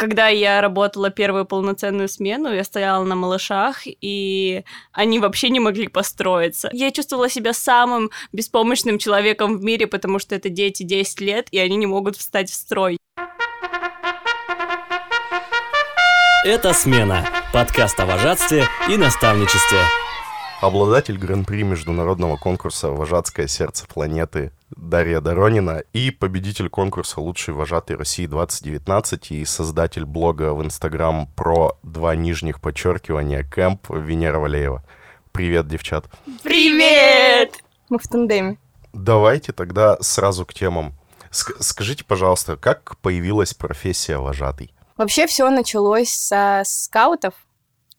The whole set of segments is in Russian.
когда я работала первую полноценную смену, я стояла на малышах, и они вообще не могли построиться. Я чувствовала себя самым беспомощным человеком в мире, потому что это дети 10 лет, и они не могут встать в строй. Это «Смена» – подкаст о вожатстве и наставничестве. Обладатель гран-при международного конкурса «Вожатское сердце планеты» Дарья Доронина и победитель конкурса «Лучший вожатый России-2019» и создатель блога в Инстаграм про два нижних подчеркивания Кэмп Венера Валеева. Привет, девчат. Привет! Мы в тандеме. Давайте тогда сразу к темам. Ск- скажите, пожалуйста, как появилась профессия вожатый? Вообще все началось со скаутов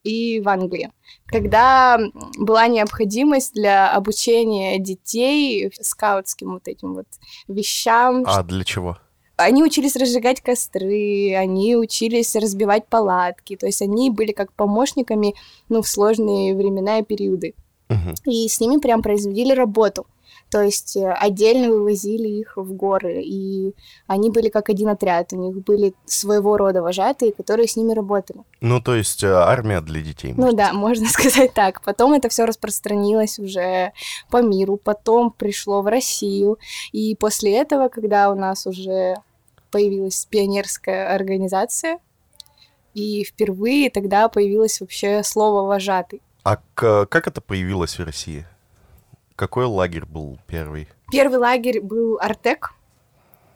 и в Англии, когда была необходимость для обучения детей скаутским вот этим вот вещам. А для чего? Они учились разжигать костры, они учились разбивать палатки, то есть они были как помощниками, ну, в сложные времена и периоды. Мгм. И с ними прям производили работу. То есть э, отдельно вывозили их в горы, и они были как один отряд, у них были своего рода вожатые, которые с ними работали. Ну, то есть э, армия для детей. Ну да, можно сказать так. Потом это все распространилось уже по миру, потом пришло в Россию, и после этого, когда у нас уже появилась пионерская организация, и впервые тогда появилось вообще слово «вожатый». А как это появилось в России? Какой лагерь был первый? Первый лагерь был Артек.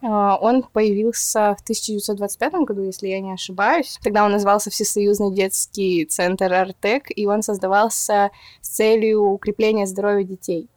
А, Он появился в 1925 году, если я не ошибаюсь. Тогда он назывался Всесоюзный детский центр Артек, и он создавался с целью укрепления здоровья детей.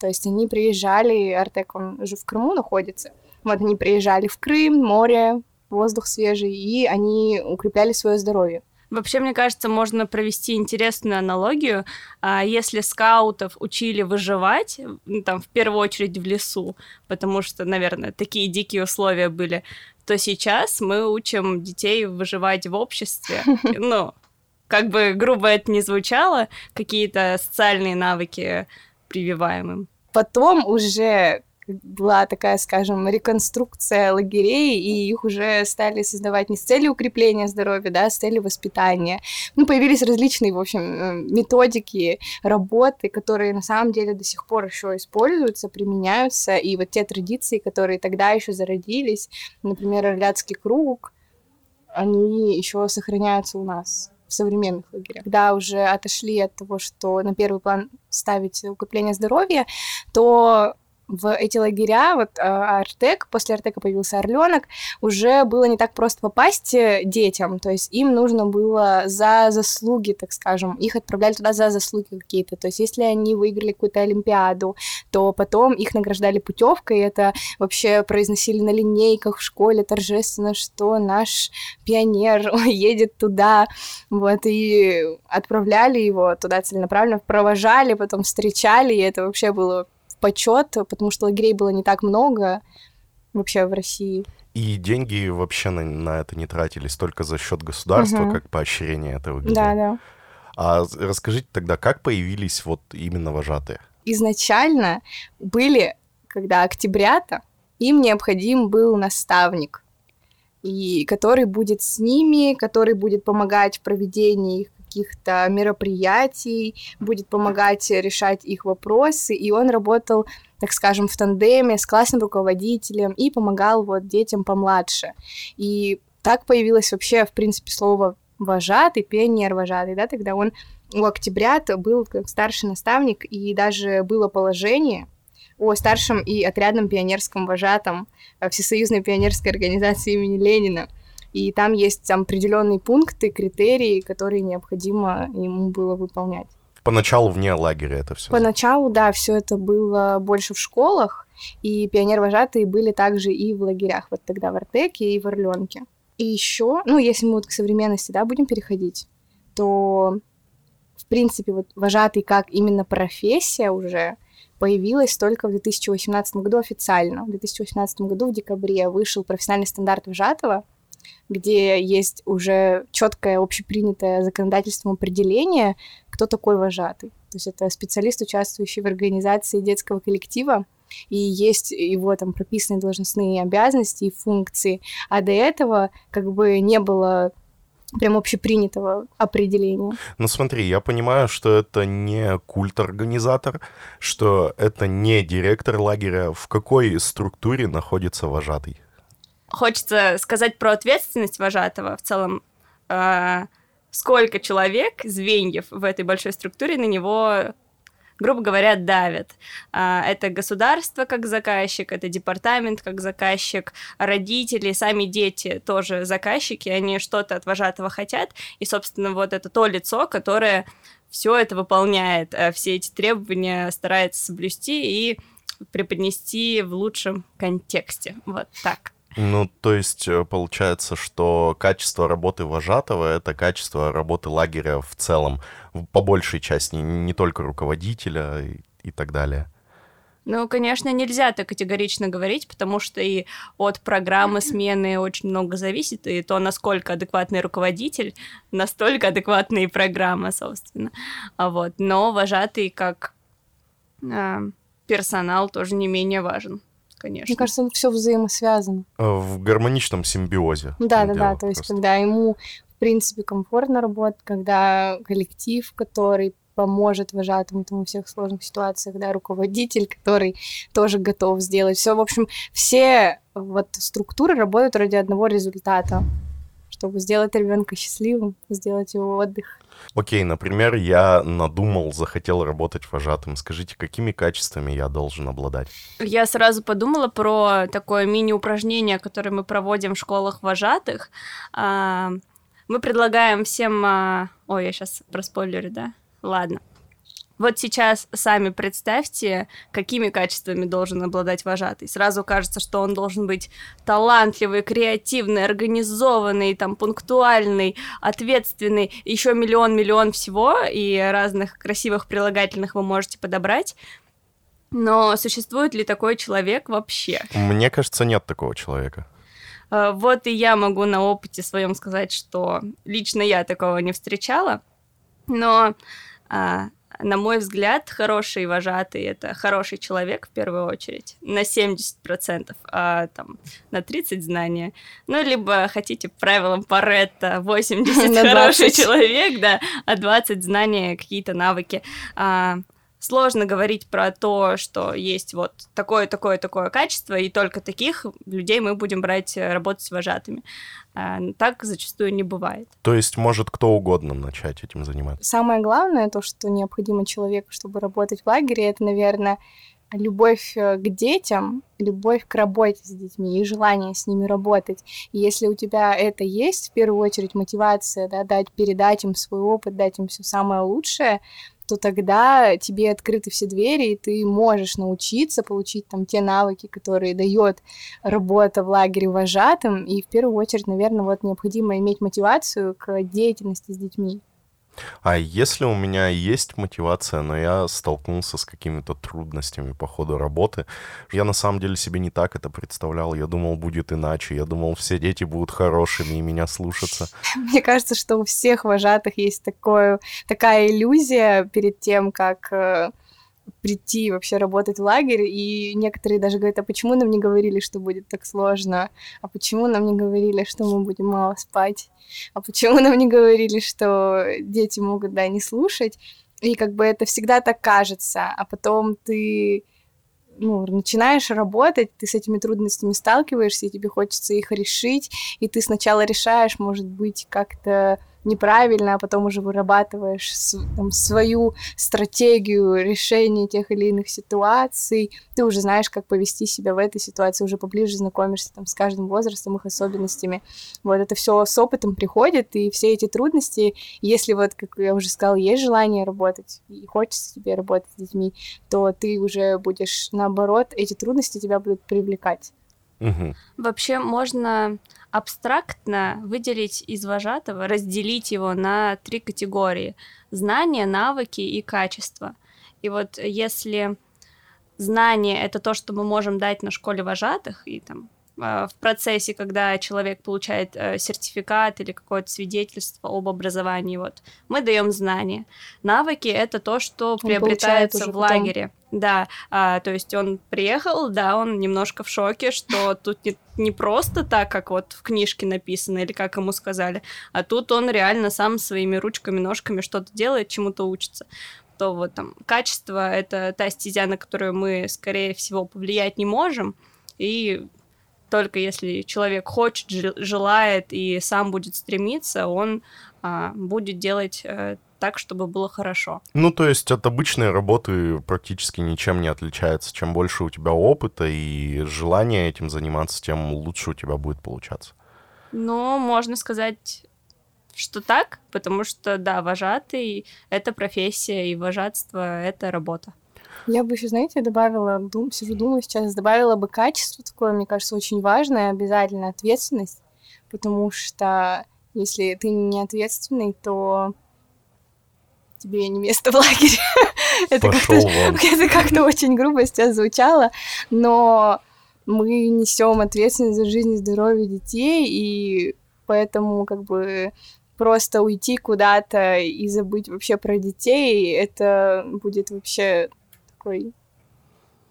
То есть они приезжали, Артек, он же в Крыму находится. Вот они приезжали в Крым, море, воздух свежий, и они укрепляли свое здоровье. Вообще, мне кажется, можно провести интересную аналогию. А, Если скаутов учили выживать, ну, там, в первую очередь в лесу, потому что, наверное, такие дикие условия были, то сейчас мы учим детей выживать в обществе. Ну, как бы грубо это ни звучало, какие-то социальные навыки прививаем им. Потом уже была такая, скажем, реконструкция лагерей, и их уже стали создавать не с целью укрепления здоровья, да, а с целью воспитания. Ну, появились различные, в общем, э, методики, работы, которые на самом деле до сих пор еще используются, применяются, и вот те традиции, которые тогда еще зародились, например, Орляцкий круг, они еще сохраняются у нас в современных лагерях. Когда уже отошли от того, что на первый план ставить укрепление здоровья, то в эти лагеря, вот а, Артек, после Артека появился Орленок, уже было не так просто попасть э, детям, то есть им нужно было за заслуги, так скажем, их отправляли туда за заслуги какие-то, то есть если они выиграли какую-то олимпиаду, то потом их награждали путевкой, это вообще произносили на линейках в школе торжественно, что наш пионер едет туда, вот, и отправляли его туда целенаправленно, провожали, потом встречали, и это вообще было почет, потому что лагерей было не так много вообще в России. И деньги вообще на, на это не тратились только за счет государства, Мгм. как поощрение этого героя. Да, да. А расскажите тогда, как появились вот именно вожатые? Изначально были, когда октябрята, им необходим был наставник, и который будет с ними, который будет помогать в проведении их каких-то мероприятий, будет помогать решать их вопросы, и он работал, так скажем, в тандеме с классным руководителем и помогал вот детям помладше. И так появилось вообще, в принципе, слово вожатый, пионер вожатый, да, тогда он у октябрят был как старший наставник, и даже было положение о старшем и отрядном пионерском вожатом э, Всесоюзной пионерской организации имени Ленина. И там есть там определенные пункты, критерии, которые необходимо ему было выполнять. Поначалу вне лагеря это все. Поначалу, да, все это было больше в школах, и пионер-вожатые были также и в лагерях, вот тогда в Артеке и в Орленке. И еще, ну, если мы вот к современности, да, будем переходить, то, в принципе, вот вожатый как именно профессия уже появилась только в 2018 году официально. В 2018 году в декабре вышел профессиональный стандарт вожатого, где есть уже четкое общепринятое законодательством определение, кто такой вожатый. То есть это специалист, участвующий в организации детского коллектива, и есть его там прописанные должностные обязанности и функции, а до этого как бы не было прям общепринятого определения. Ну смотри, я понимаю, что это не культ-организатор, что это не директор лагеря. В какой структуре находится вожатый? Хочется сказать про ответственность вожатого в целом. Э, сколько человек, звеньев в этой большой структуре на него грубо говоря, давят. А, это государство как заказчик, это департамент как заказчик, родители, сами дети тоже заказчики, они что-то от вожатого хотят, и, собственно, вот это то лицо, которое все это выполняет, а, все эти требования старается соблюсти и преподнести в лучшем контексте. Вот так. Ну, то есть э, получается, что качество работы вожатого — это качество работы лагеря в целом, по большей части, не только руководителя и, и так далее. Ну, конечно, нельзя так категорично говорить, потому что и от программы смены очень много зависит, и то, насколько адекватный руководитель, настолько адекватная и программа, собственно. А вот. Но вожатый как э, персонал тоже не менее важен конечно. Мне кажется, все взаимосвязано. Э, в гармоничном симбиозе. Да, да, да. То есть, когда ему, в принципе, комфортно работать, когда коллектив, который поможет вожатому там, в всех сложных ситуациях, да, руководитель, который тоже готов сделать все. В общем, все вот структуры работают ради одного результата, чтобы сделать ребенка счастливым, сделать его отдых Окей, например, я надумал, захотел работать вожатым. Скажите, какими качествами я должен обладать? Я сразу подумала про такое мини-упражнение, которое мы проводим в школах вожатых. А, мы предлагаем всем... А, ой, я сейчас проспойлерю, да? Ладно. Вот сейчас сами представьте, какими качествами должен обладать вожатый. Сразу кажется, что он должен быть талантливый, креативный, организованный, там, пунктуальный, ответственный, еще миллион-миллион всего, и разных красивых прилагательных вы можете подобрать. Но существует ли такой человек вообще? Мне кажется, нет такого человека. Э, вот и я могу на опыте своем сказать, что лично я такого не встречала, но а, на мой взгляд, хороший вожатый — это хороший человек в первую очередь, на 70%, а там на 30% знания. Ну, либо хотите правилам Паретта 80 хороший человек, да, а 20 знания, какие-то навыки. А, сложно говорить про то, что есть вот такое, такое, такое качество, и только таких людей мы будем брать э, работать с вожатыми. А, так зачастую не бывает. То есть может кто угодно начать этим заниматься? Самое главное, то, что необходимо человеку, чтобы работать в лагере, это, наверное, любовь э, к детям, любовь к работе с детьми и желание с ними работать. И если у тебя это есть, в первую очередь мотивация, да, дать, передать им свой опыт, дать им все самое лучшее, то тогда тебе открыты все двери, и ты можешь научиться получить там те навыки, которые дает работа в лагере вожатым, и в первую очередь, наверное, вот необходимо иметь мотивацию к деятельности с детьми. А если у меня есть мотивация, но я столкнулся с какими-то трудностями по ходу работы, я на самом деле себе не так это представлял. Я думал, будет иначе. Я думал, все дети будут хорошими и меня слушаться. Мне кажется, что у всех вожатых есть такое, такая иллюзия перед тем, как э, прийти вообще работать в лагерь, и некоторые даже говорят, а почему нам не говорили, что будет так сложно, а почему нам не говорили, что мы будем мало спать, а почему нам не говорили, что дети могут, да, не слушать, и как бы это всегда так кажется, а потом ты ну, начинаешь работать, ты с этими трудностями сталкиваешься, и тебе хочется их решить, и ты сначала решаешь, может быть, как-то неправильно, а потом уже вырабатываешь там, свою стратегию решения тех или иных ситуаций, ты уже знаешь, как повести себя в этой ситуации, уже поближе знакомишься там, с каждым возрастом, их особенностями. Вот это все с опытом приходит, и все эти трудности, если вот, как я уже сказала, есть желание работать, и хочется тебе работать с детьми, то ты уже будешь, наоборот, эти трудности тебя будут привлекать. Угу. Вообще можно абстрактно выделить из вожатого, разделить его на три категории. Знания, навыки и качество. И вот если знание — это то, что мы можем дать на школе вожатых, и там в процессе, когда человек получает э, сертификат или какое-то свидетельство об образовании, вот, мы даем знания. Навыки — это то, что Он приобретается в лагере. Потом Да, а, то есть он приехал, да, он немножко в шоке, что тут не, не просто так, как вот в книжке написано или как ему сказали, а тут он реально сам своими ручками, ножками что-то делает, чему-то учится то вот там качество — это та стезя, на которую мы, скорее всего, повлиять не можем, и только если человек хочет, желает и сам будет стремиться, он а, будет делать а, так, чтобы было хорошо. Ну, то есть от обычной работы практически ничем не отличается. Чем больше у тебя опыта и желания этим заниматься, тем лучше у тебя будет получаться. Ну, можно сказать, что так, потому что, да, вожатый — это профессия, и вожатство — это работа. Я бы еще, знаете, добавила, дум, сижу, думаю сейчас, добавила бы качество такое, мне кажется, очень важное, обязательно ответственность, потому что если ты не ответственный, то тебе не место в лагере. это как-то как очень грубо сейчас звучало, но мы несем ответственность за жизнь и здоровье детей, и поэтому как бы просто уйти куда-то и забыть вообще про детей, это будет вообще такой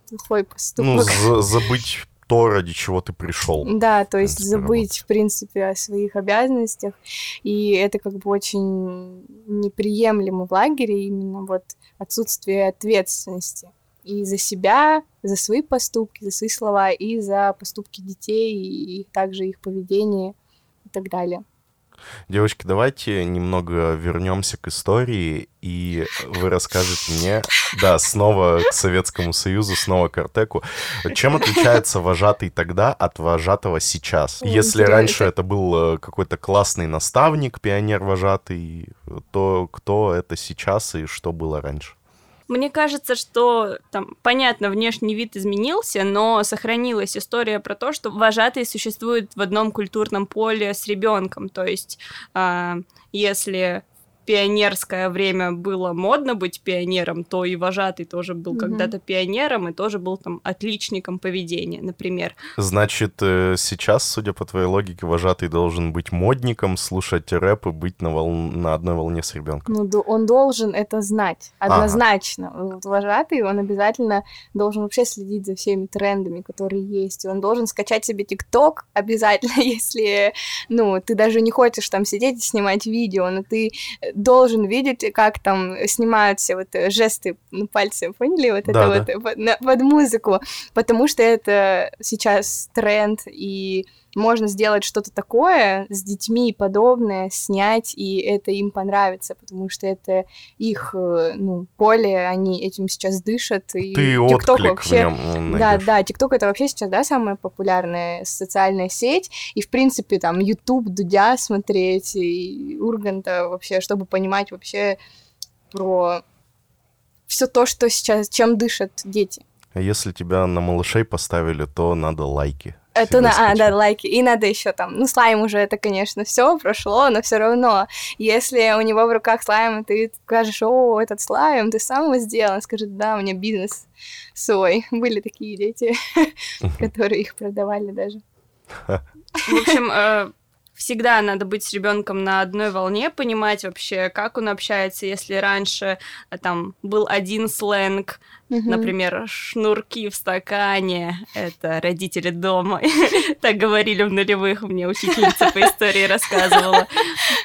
плохой поступок. Ну, забыть то, ради чего ты пришел. Да, то есть принципе, забыть, работать. в принципе, о своих обязанностях. И это как бы очень неприемлемо в лагере, именно вот отсутствие ответственности. И за себя, за свои поступки, за свои слова, и за поступки детей, и также их поведение и так далее. Девочки, давайте немного вернемся к истории, и вы расскажете мне, да, снова к Советскому Союзу, снова к Артеку, чем отличается вожатый тогда от вожатого сейчас? Если раньше это был э, какой-то классный наставник, пионер-вожатый, то кто это сейчас и что было раньше? Мне кажется, что там, понятно, внешний вид изменился, но сохранилась история про то, что вожатый существует в одном культурном поле с ребенком. То есть, э, если пионерское время было модно быть пионером, то и вожатый тоже был mm-hmm. когда-то пионером и тоже был там отличником поведения, например. Значит, э, сейчас, судя по твоей логике, вожатый должен быть модником, слушать рэп и быть на, вол... на одной волне с ребенком. Ну, он должен это знать, однозначно. Ага. Вот вожатый, он обязательно должен вообще следить за всеми трендами, которые есть. Он должен скачать себе ТикТок обязательно, если, ну, ты даже не хочешь там сидеть и снимать видео, но ты должен видеть, как там снимают все вот жесты ну, пальцем, поняли? Вот да, это да. вот под, под музыку, потому что это сейчас тренд, и можно сделать что-то такое с детьми подобное, снять, и это им понравится, потому что это их, э, ну, поле, они этим сейчас дышат. И Ты TikTok вообще, Да, да, ТикТок это вообще сейчас, да, самая популярная социальная сеть, и, в принципе, там, YouTube, Дудя смотреть, и Урганта вообще, чтобы понимать вообще про все то, что сейчас, чем дышат дети. А если тебя на малышей поставили, то надо лайки. Это на, а, да, лайки. И надо еще там, ну, слайм уже это, конечно, все прошло, но все равно, если у него в руках слайм, и ты скажешь, о, этот слайм, ты сам его сделал, он скажет, да, у меня бизнес свой. Были такие дети, которые их продавали даже. В общем, э, всегда надо быть с ребенком на одной волне, понимать вообще, как он общается, если раньше э, там был один сленг, mm-hmm. например, шнурки в стакане, это родители дома, так говорили в нулевых, мне учительница по истории рассказывала,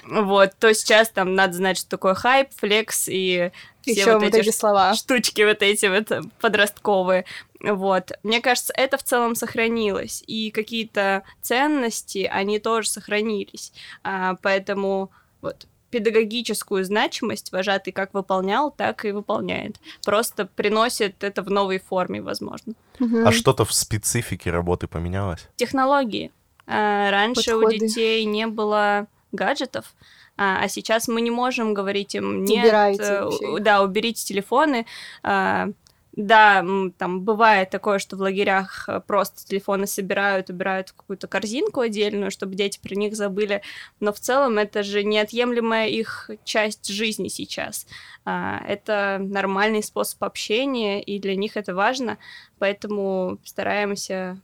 вот, то сейчас там надо знать, что такое хайп, флекс и все Еще вот, эти, эти слова. штучки вот эти вот подростковые. Вот. Мне кажется, это в целом сохранилось. И какие-то ценности, они тоже сохранились. А, поэтому вот педагогическую значимость вожатый как выполнял, так и выполняет. Просто приносит это в новой форме, возможно. Угу. А что-то в специфике работы поменялось? Технологии. А, раньше Подходы. у детей не было гаджетов, а, а сейчас мы не можем говорить им нет, Убирайте э, да, уберите телефоны. А, да, там бывает такое, что в лагерях э, просто телефоны собирают, убирают в какую-то корзинку отдельную, чтобы дети про них забыли, но в целом это же неотъемлемая их часть жизни сейчас. А, это нормальный способ общения, и для них это важно, поэтому стараемся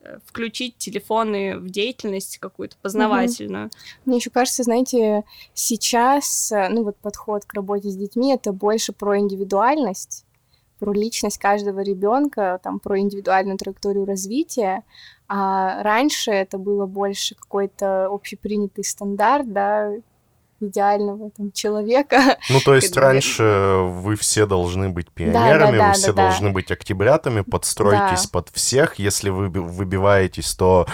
э, включить телефоны в деятельность какую-то познавательную. Угу. Мне еще кажется, знаете, сейчас, э, ну вот подход к работе с детьми это больше про индивидуальность про личность каждого ребенка, там, про индивидуальную траекторию развития, а раньше это было больше какой-то общепринятый стандарт, да, идеального там, человека. Ну, то есть раньше вы все должны быть пионерами, да, да, вы все да, должны быть октябрятами, подстройтесь под всех. Если вы выбиваетесь, то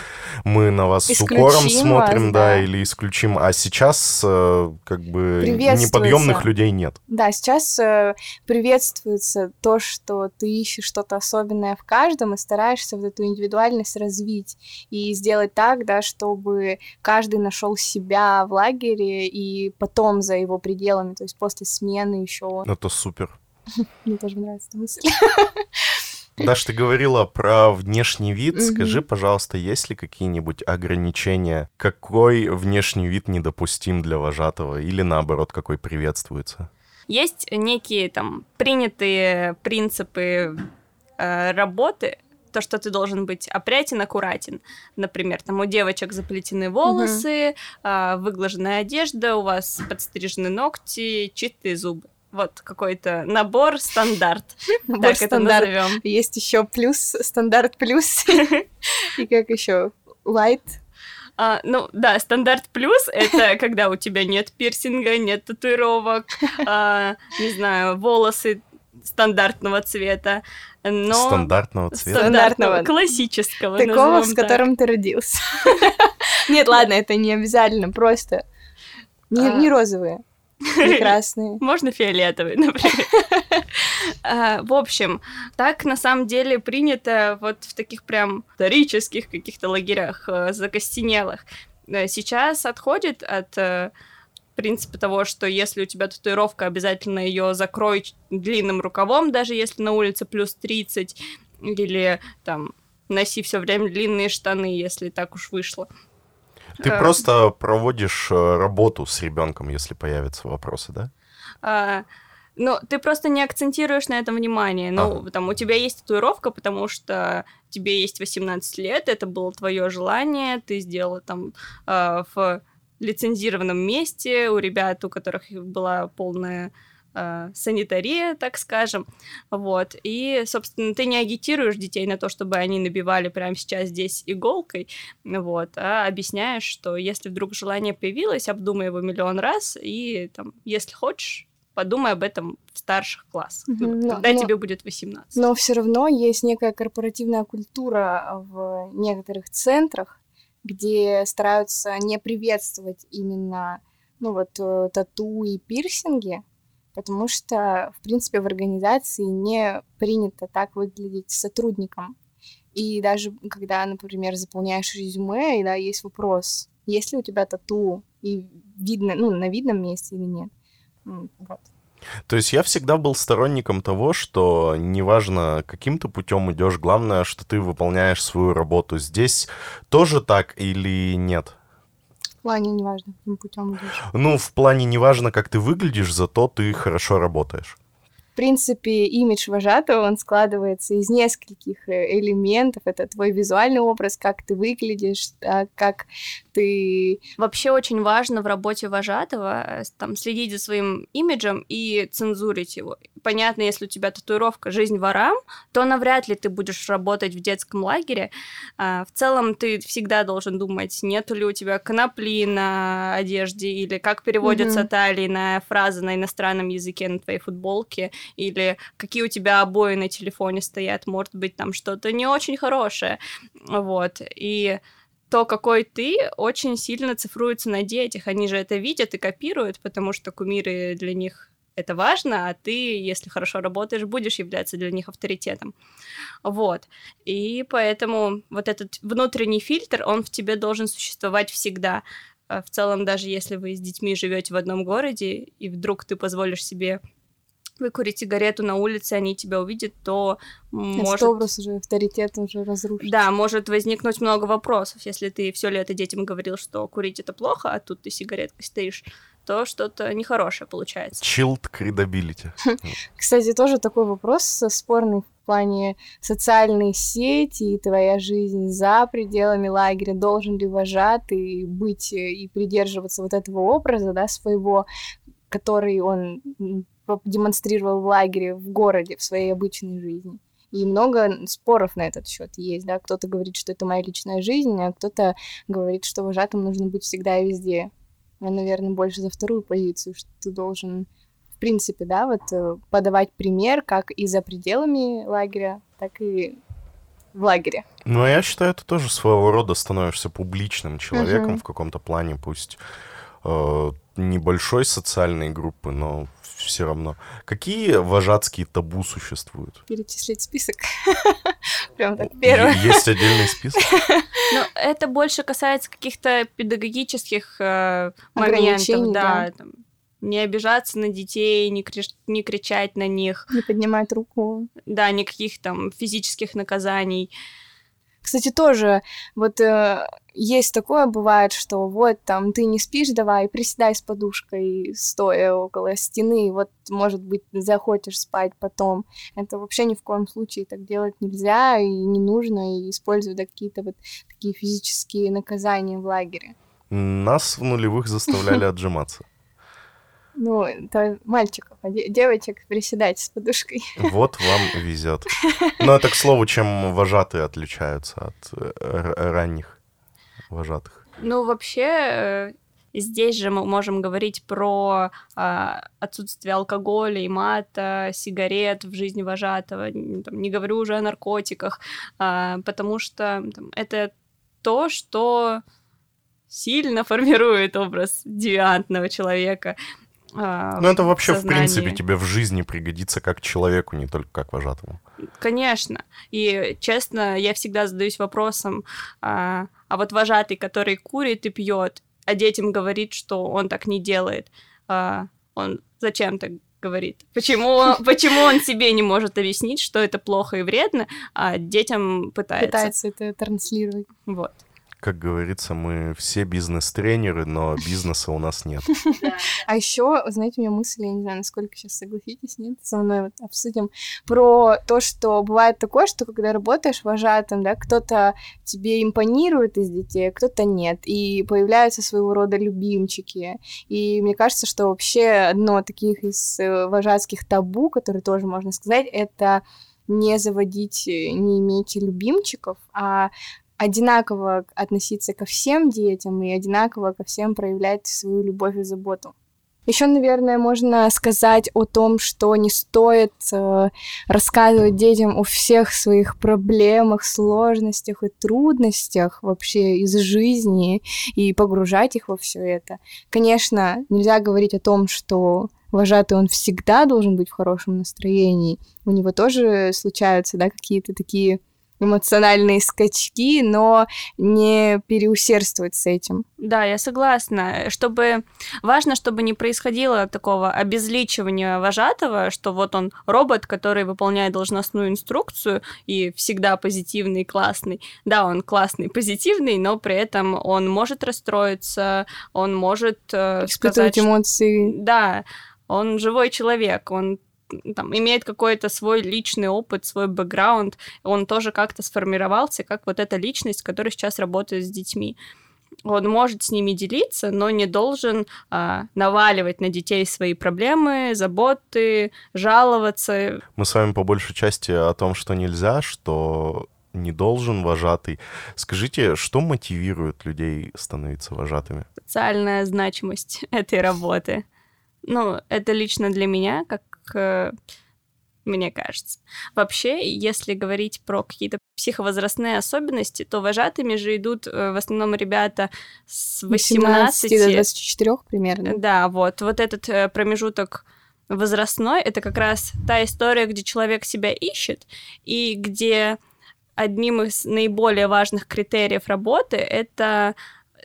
мы на вас с укором смотрим, да, или исключим. А сейчас э, как бы неподъемных людей нет. Да, сейчас э, приветствуется то, что ты ищешь что-то особенное в каждом и стараешься вот эту индивидуальность развить и сделать так, да, чтобы каждый нашел себя в лагере и потом за его пределами, то есть после смены еще. Это супер. Мне тоже нравится эта мысль. Даш, ты говорила про внешний вид. Скажи, пожалуйста, есть ли какие-нибудь ограничения? Какой внешний вид недопустим для вожатого? Или наоборот, какой приветствуется? Есть некие там принятые принципы э, работы, то, что ты должен быть опрятен, аккуратен. Например, там у девочек заплетены волосы, угу. выглаженная одежда, у вас подстрижены ногти, чистые зубы. Вот какой-то набор стандарт. Набор так это назовем. Есть еще плюс, стандарт плюс. И как еще? Light. А, ну да, стандарт плюс это когда у тебя нет пирсинга, нет татуировок, а, не знаю, волосы стандартного цвета, но... Стандартного цвета? Стандартного, классического. Такого, с которым ты родился. Нет, ладно, это не обязательно, просто не а. розовые. Прекрасные. Можно фиолетовый, например. А, в общем, так на самом деле принято вот в таких прям исторических каких-то лагерях э, закостенелых. Э, сейчас отходит от э, принципе того, что если у тебя татуировка, обязательно ее закрой длинным рукавом, даже если на улице плюс 30, или там носи все время длинные штаны, если так уж вышло. Ты а, просто проводишь э, работу с ребенком, если появятся вопросы, да? А, ну, ты просто не акцентируешь на этом внимание. Ну, ага. там у тебя есть татуировка, потому что тебе есть 18 лет, это было твое желание, ты сделала там э, в лицензированном месте, у ребят, у которых была полная э, санитария, так скажем, вот, и, собственно, ты не агитируешь детей на то, чтобы они набивали прямо сейчас здесь иголкой, вот, а объясняешь, что если вдруг желание появилось, обдумай его миллион раз, и, там, если хочешь, подумай об этом в старших классах, mm-hmm. когда но, тебе будет 18. Но все равно есть некая корпоративная культура в некоторых центрах, где стараются не приветствовать именно, ну вот, э, тату и пирсинги, потому что, в принципе, в организации не принято так выглядеть сотрудникам. И даже когда, например, заполняешь резюме, и да, есть вопрос, есть ли у тебя тату, и видно, ну, на видном месте или нет. Вот. То есть я всегда был сторонником того, что неважно, каким ты путем идешь, главное, что ты выполняешь свою работу. Здесь тоже так или нет? В плане неважно, каким путем идешь. Ну, в плане неважно, как ты выглядишь, зато ты хорошо работаешь принципе, имидж вожатого, он складывается из нескольких э, элементов. Это твой визуальный образ, как ты выглядишь, да, как ты... Вообще очень важно в работе вожатого э, там, следить за своим имиджем и цензурить его. Понятно, если у тебя татуировка «Жизнь ворам», то навряд ли ты будешь работать в детском лагере. А, в целом ты всегда должен думать, нету ли у тебя конопли на одежде или как переводится mm-hmm. та или иная фраза на иностранном языке на твоей футболке, или какие у тебя обои на телефоне стоят, может быть, там что-то не очень хорошее, вот, и то, какой ты, очень сильно цифруется на детях. Они же это видят и копируют, потому что кумиры для них это важно, а ты, если хорошо работаешь, будешь являться для них авторитетом. Вот. И поэтому вот этот внутренний фильтр, он в тебе должен существовать всегда. А в целом, даже если вы с детьми живете в одном городе, и вдруг ты позволишь себе выкурить сигарету на улице, они тебя увидят, то может... образ уже, авторитет уже разрушить. Да, может возникнуть много вопросов. Если ты все лето детям говорил, что курить это плохо, а тут ты сигареткой стоишь, то что-то нехорошее получается. Chilled credibility. Кстати, тоже такой вопрос спорный в плане социальной сети и твоя жизнь за пределами лагеря. Должен ли вожатый быть и придерживаться вот этого образа, да, своего, который он демонстрировал в лагере, в городе, в своей обычной жизни. И много споров на этот счет есть, да. Кто-то говорит, что это моя личная жизнь, а кто-то говорит, что вожатым нужно быть всегда и везде. Я, наверное, больше за вторую позицию, что ты должен, в принципе, да, вот э, подавать пример как и за пределами лагеря, так и в лагере. Ну, я считаю, это тоже своего рода становишься публичным человеком uh-huh. в каком-то плане, пусть небольшой социальной группы, но все равно. Какие вожатские табу существуют? Перечислить список. Прям так первое. Есть отдельный список? Ну, это больше касается каких-то педагогических э, моментов, да, не обижаться на детей, не, крич не кричать на них. Не поднимать руку. Да, никаких там физических наказаний. Кстати, тоже вот э, есть такое бывает, что вот там ты не спишь, давай приседай с подушкой, стоя около стены, вот может быть захочешь спать потом. Это вообще ни в коем случае так делать нельзя и не нужно, и использовать какие-то вот такие физические наказания в лагере. Нас в нулевых заставляли отжиматься. Ну, это мальчиков, а девочек приседать с подушкой. Вот вам везет. Но это, к слову, чем вожатые отличаются от э, ранних вожатых. Ну, вообще, э, здесь же мы можем говорить про а, отсутствие алкоголя и мата, сигарет в жизни вожатого. Там, не говорю уже о наркотиках, а, потому что там, это то, что сильно формирует образ девиантного человека. А, ну, это вообще, сознании. в принципе, тебе в жизни пригодится как человеку, не только как вожатому. Конечно. И, честно, я всегда задаюсь вопросом, а, а вот вожатый, который курит и пьет, а детям говорит, что он так не делает, а, он зачем так говорит? Почему, почему он себе не может объяснить, что это плохо и вредно, а детям пытается? Пытается это транслировать. Вот. Как говорится, мы все бизнес-тренеры, но бизнеса у нас нет. А еще, знаете, у меня мысль, я не знаю, насколько сейчас согласитесь, нет, со мной вот обсудим, про то, что бывает такое, что когда работаешь вожатым, да, кто-то тебе импонирует из детей, а кто-то нет, и появляются своего рода любимчики. И мне кажется, что вообще одно таких из э, вожатских табу, которые тоже можно сказать, это не заводить, э, не иметь любимчиков, а одинаково относиться ко всем детям и одинаково ко всем проявлять свою любовь и заботу. Еще, наверное, можно сказать о том, что не стоит э, рассказывать детям о всех своих проблемах, сложностях и трудностях вообще из жизни и погружать их во все это. Конечно, нельзя говорить о том, что вожатый он всегда должен быть в хорошем настроении. У него тоже случаются, да, какие-то такие эмоциональные скачки, но не переусердствовать с этим. Да, я согласна. Чтобы важно, чтобы не происходило такого обезличивания вожатого, что вот он робот, который выполняет должностную инструкцию и всегда позитивный, классный. Да, он классный, позитивный, но при этом он может расстроиться, он может э, испытывать сказать, эмоции. Что... Да, он живой человек, он там, имеет какой-то свой личный опыт, свой бэкграунд, он тоже как-то сформировался, как вот эта личность, которая сейчас работает с детьми. Он может с ними делиться, но не должен а, наваливать на детей свои проблемы, заботы, жаловаться. Мы с вами по большей части о том, что нельзя, что не должен вожатый. Скажите, что мотивирует людей становиться вожатыми? Социальная значимость этой работы. Ну, это лично для меня, как мне кажется. Вообще, если говорить про какие-то психовозрастные особенности, то вожатыми же идут э, в основном ребята с 18, 18 до 24 примерно. Да, вот. Вот этот э, промежуток возрастной, это как раз та история, где человек себя ищет, и где одним из наиболее важных критериев работы это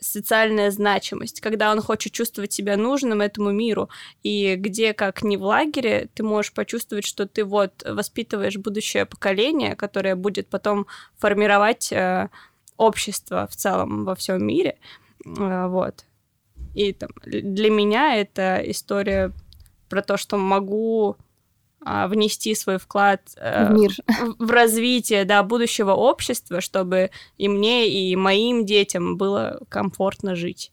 социальная значимость, когда он хочет чувствовать себя нужным этому миру, и где, как не в лагере, ты можешь почувствовать, что ты вот воспитываешь будущее поколение, которое будет потом формировать э, общество в целом во всем мире, э, вот. И там, для меня это история про то, что могу внести свой вклад э, в, мир. в развитие да, будущего общества, чтобы и мне, и моим детям было комфортно жить.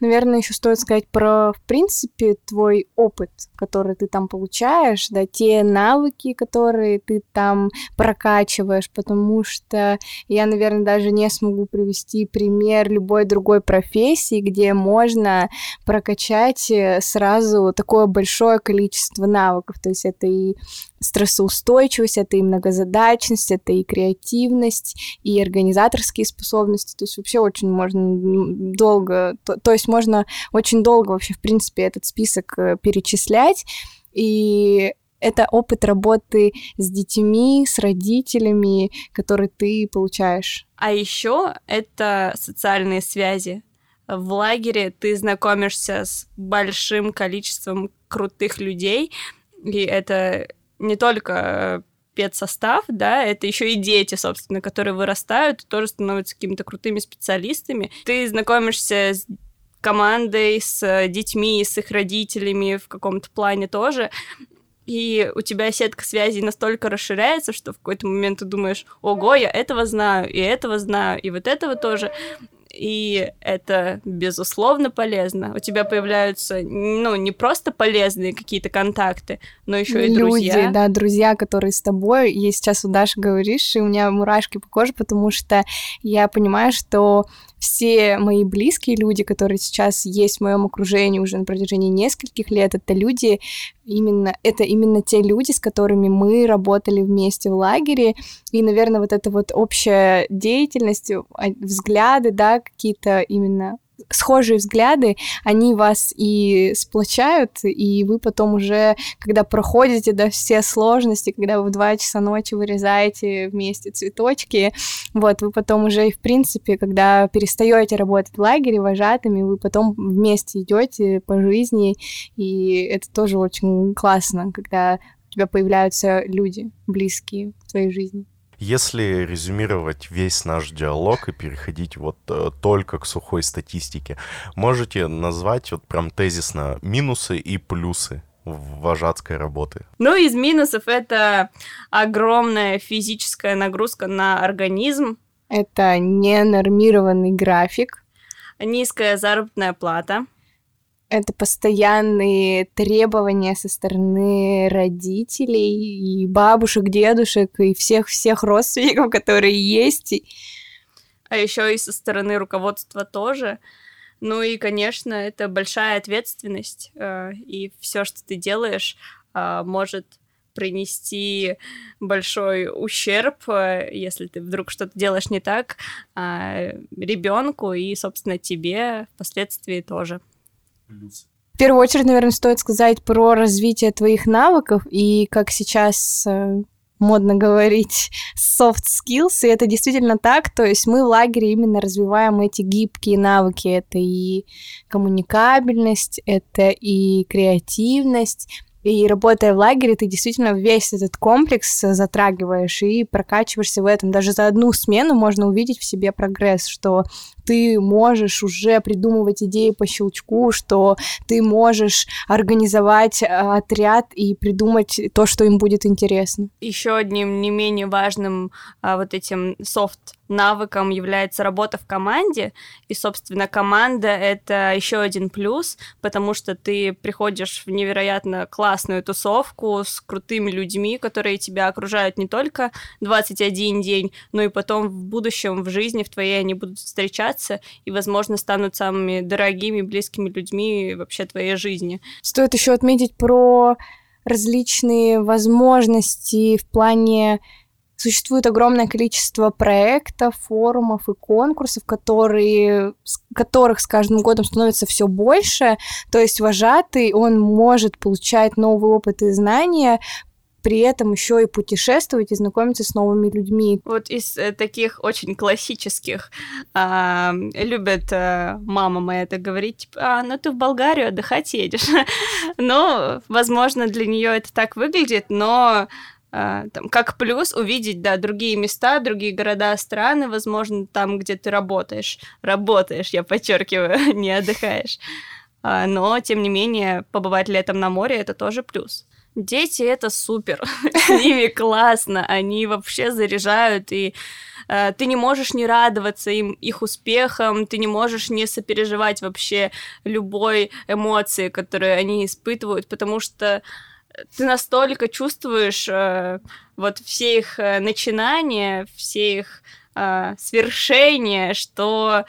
Наверное, еще стоит сказать про, в принципе, твой опыт, который ты там получаешь, да, те навыки, которые ты там прокачиваешь, потому что я, наверное, даже не смогу привести пример любой другой профессии, где можно прокачать э, сразу такое большое количество навыков. То есть это и стрессоустойчивость, это и многозадачность, это и креативность, и организаторские способности. То есть вообще очень можно долго, то, то есть можно очень долго вообще, в принципе, этот список э, перечислять. И это опыт работы с детьми, с родителями, который ты получаешь. А еще это социальные связи. В лагере ты знакомишься с большим количеством крутых людей, и это не только педсостав, да, это еще и дети, собственно, которые вырастают, тоже становятся какими-то крутыми специалистами. Ты знакомишься с командой, с детьми, с их родителями в каком-то плане тоже, и у тебя сетка связей настолько расширяется, что в какой-то момент ты думаешь, ого, я этого знаю, и этого знаю, и вот этого тоже и это, безусловно, полезно. У тебя появляются, ну, не просто полезные какие-то контакты, но еще и Люди, друзья. Люди, да, друзья, которые с тобой. И сейчас у Даши говоришь, и у меня мурашки по коже, потому что я понимаю, что все мои близкие люди, которые сейчас есть в моем окружении уже на протяжении нескольких лет, это люди, именно, это именно те люди, с которыми мы работали вместе в лагере, и, наверное, вот эта вот общая деятельность, а, взгляды, да, какие-то именно схожие взгляды, они вас и сплочают, и вы потом уже, когда проходите да, все сложности, когда вы в 2 часа ночи вырезаете вместе цветочки, вот, вы потом уже и, в принципе, когда перестаете работать в лагере вожатыми, вы потом вместе идете по жизни, и это тоже очень классно, когда у тебя появляются люди близкие в твоей жизни. Если резюмировать весь наш диалог и переходить вот э, только к сухой статистике, можете назвать вот прям тезисно минусы и плюсы вожатской работы? Ну, из минусов это огромная физическая нагрузка на организм. Это ненормированный график. Низкая заработная плата это постоянные требования со стороны родителей и бабушек, дедушек и всех-всех родственников, которые есть. А еще и со стороны руководства тоже. Ну и, конечно, это большая ответственность, э, и все, что ты делаешь, э, может принести большой ущерб, э, если ты вдруг что-то делаешь не так, ребенку и, собственно, тебе впоследствии тоже плюсы? В первую очередь, наверное, стоит сказать про развитие твоих навыков и как сейчас э, модно говорить soft skills, и это действительно так, то есть мы в лагере именно развиваем эти гибкие навыки, это и коммуникабельность, это и креативность, и работая в лагере, ты действительно весь этот комплекс затрагиваешь и прокачиваешься в этом. Даже за одну смену можно увидеть в себе прогресс, что ты можешь уже придумывать идеи по щелчку, что ты можешь организовать э, отряд и придумать то, что им будет интересно. Еще одним не менее важным а, вот этим софт навыком является работа в команде, и, собственно, команда — это еще один плюс, потому что ты приходишь в невероятно классную тусовку с крутыми людьми, которые тебя окружают не только 21 день, но и потом в будущем, в жизни в твоей они будут встречаться, развиваться и, возможно, станут самыми дорогими, близкими людьми вообще твоей жизни. Стоит еще отметить про различные возможности в плане Существует огромное количество проектов, форумов и конкурсов, которые, которых с каждым годом становится все больше. То есть вожатый, он может получать новый опыт и знания при этом еще и путешествовать и знакомиться с новыми людьми. Вот из э, таких очень классических э, любят э, мама моя это говорить, типа, а, ну ты в Болгарию отдыхать едешь. ну, возможно, для нее это так выглядит, но э, там, как плюс увидеть, да, другие места, другие города, страны, возможно, там, где ты работаешь. Работаешь, я подчеркиваю, не отдыхаешь. А, но, тем не менее, побывать летом на море — это тоже плюс. Дети — это супер, с ними классно, они вообще заряжают, и э, ты не можешь не радоваться им, их успехам, ты не можешь не сопереживать вообще любой эмоции, которые они испытывают, потому что ты настолько чувствуешь э, вот все их э, начинания, все их свершения, что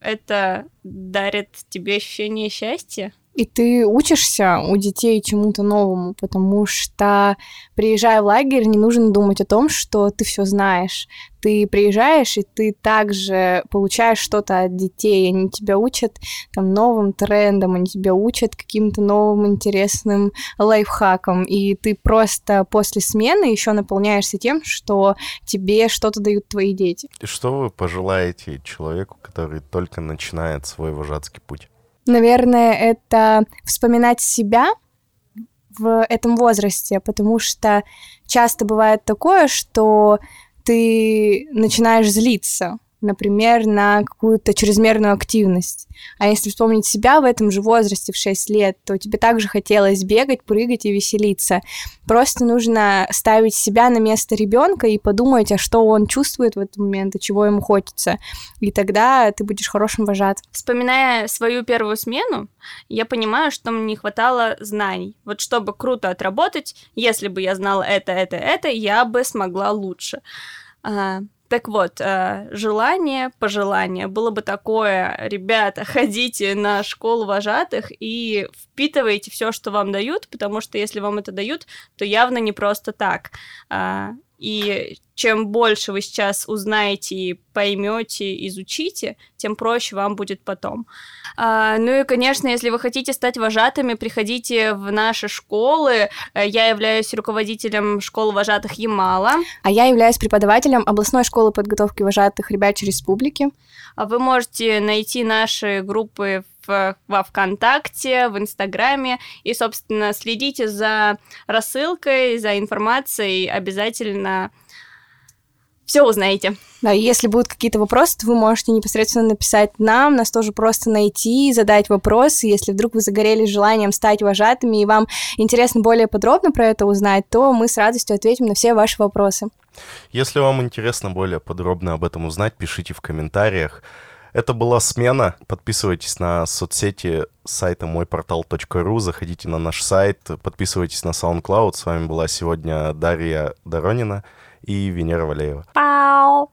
это дарит тебе ощущение счастья. И ты учишься у детей чему-то новому, потому что, приезжая в лагерь, не нужно думать о том, что ты все знаешь. Ты приезжаешь, и ты также получаешь что-то от детей. Они тебя учат там новым трендам, они тебя учат каким-то новым интересным лайфхакам. И ты просто после смены еще наполняешься тем, что тебе что-то дают твои дети. И что вы пожелаете человеку, который только начинает свой вожатский путь? Наверное, это вспоминать себя в этом возрасте, потому что часто бывает такое, что ты начинаешь злиться, например, на какую-то чрезмерную активность. А если вспомнить себя в этом же возрасте, в 6 лет, то тебе также хотелось бегать, прыгать и веселиться. Просто нужно ставить себя на место ребенка и подумать, а что он чувствует в этот момент, и чего ему хочется. И тогда ты будешь хорошим вожатым. Вспоминая свою первую смену, я понимаю, что мне не хватало знаний. Вот чтобы круто отработать, если бы я знала это, это, это, я бы смогла лучше. А, так вот, э, желание, пожелание было бы такое, ребята, ходите на школу вожатых и впитывайте все, что вам дают, потому что если вам это дают, то явно не просто так. И чем больше вы сейчас узнаете, поймете, изучите, тем проще вам будет потом. А, ну и, конечно, если вы хотите стать вожатыми, приходите в наши школы. Э, я являюсь руководителем школы вожатых Ямала. А я являюсь преподавателем областной школы подготовки вожатых ребят республики. А вы можете найти наши группы в, во ВКонтакте, в Инстаграме. И, собственно, следите за рассылкой, за информацией. Обязательно все узнаете. Да, если будут какие-то вопросы, то вы можете непосредственно написать нам, нас тоже просто найти, задать вопросы. Если вдруг вы загорелись желанием стать вожатыми и вам интересно более подробно про это узнать, то мы с радостью ответим на все ваши вопросы. Если вам интересно более подробно об этом узнать, пишите в комментариях. Это была смена. Подписывайтесь на соцсети сайта мойпортал.ру, заходите на наш сайт, подписывайтесь на SoundCloud. С вами была сегодня Дарья Доронина и Венера Валеева. Пау!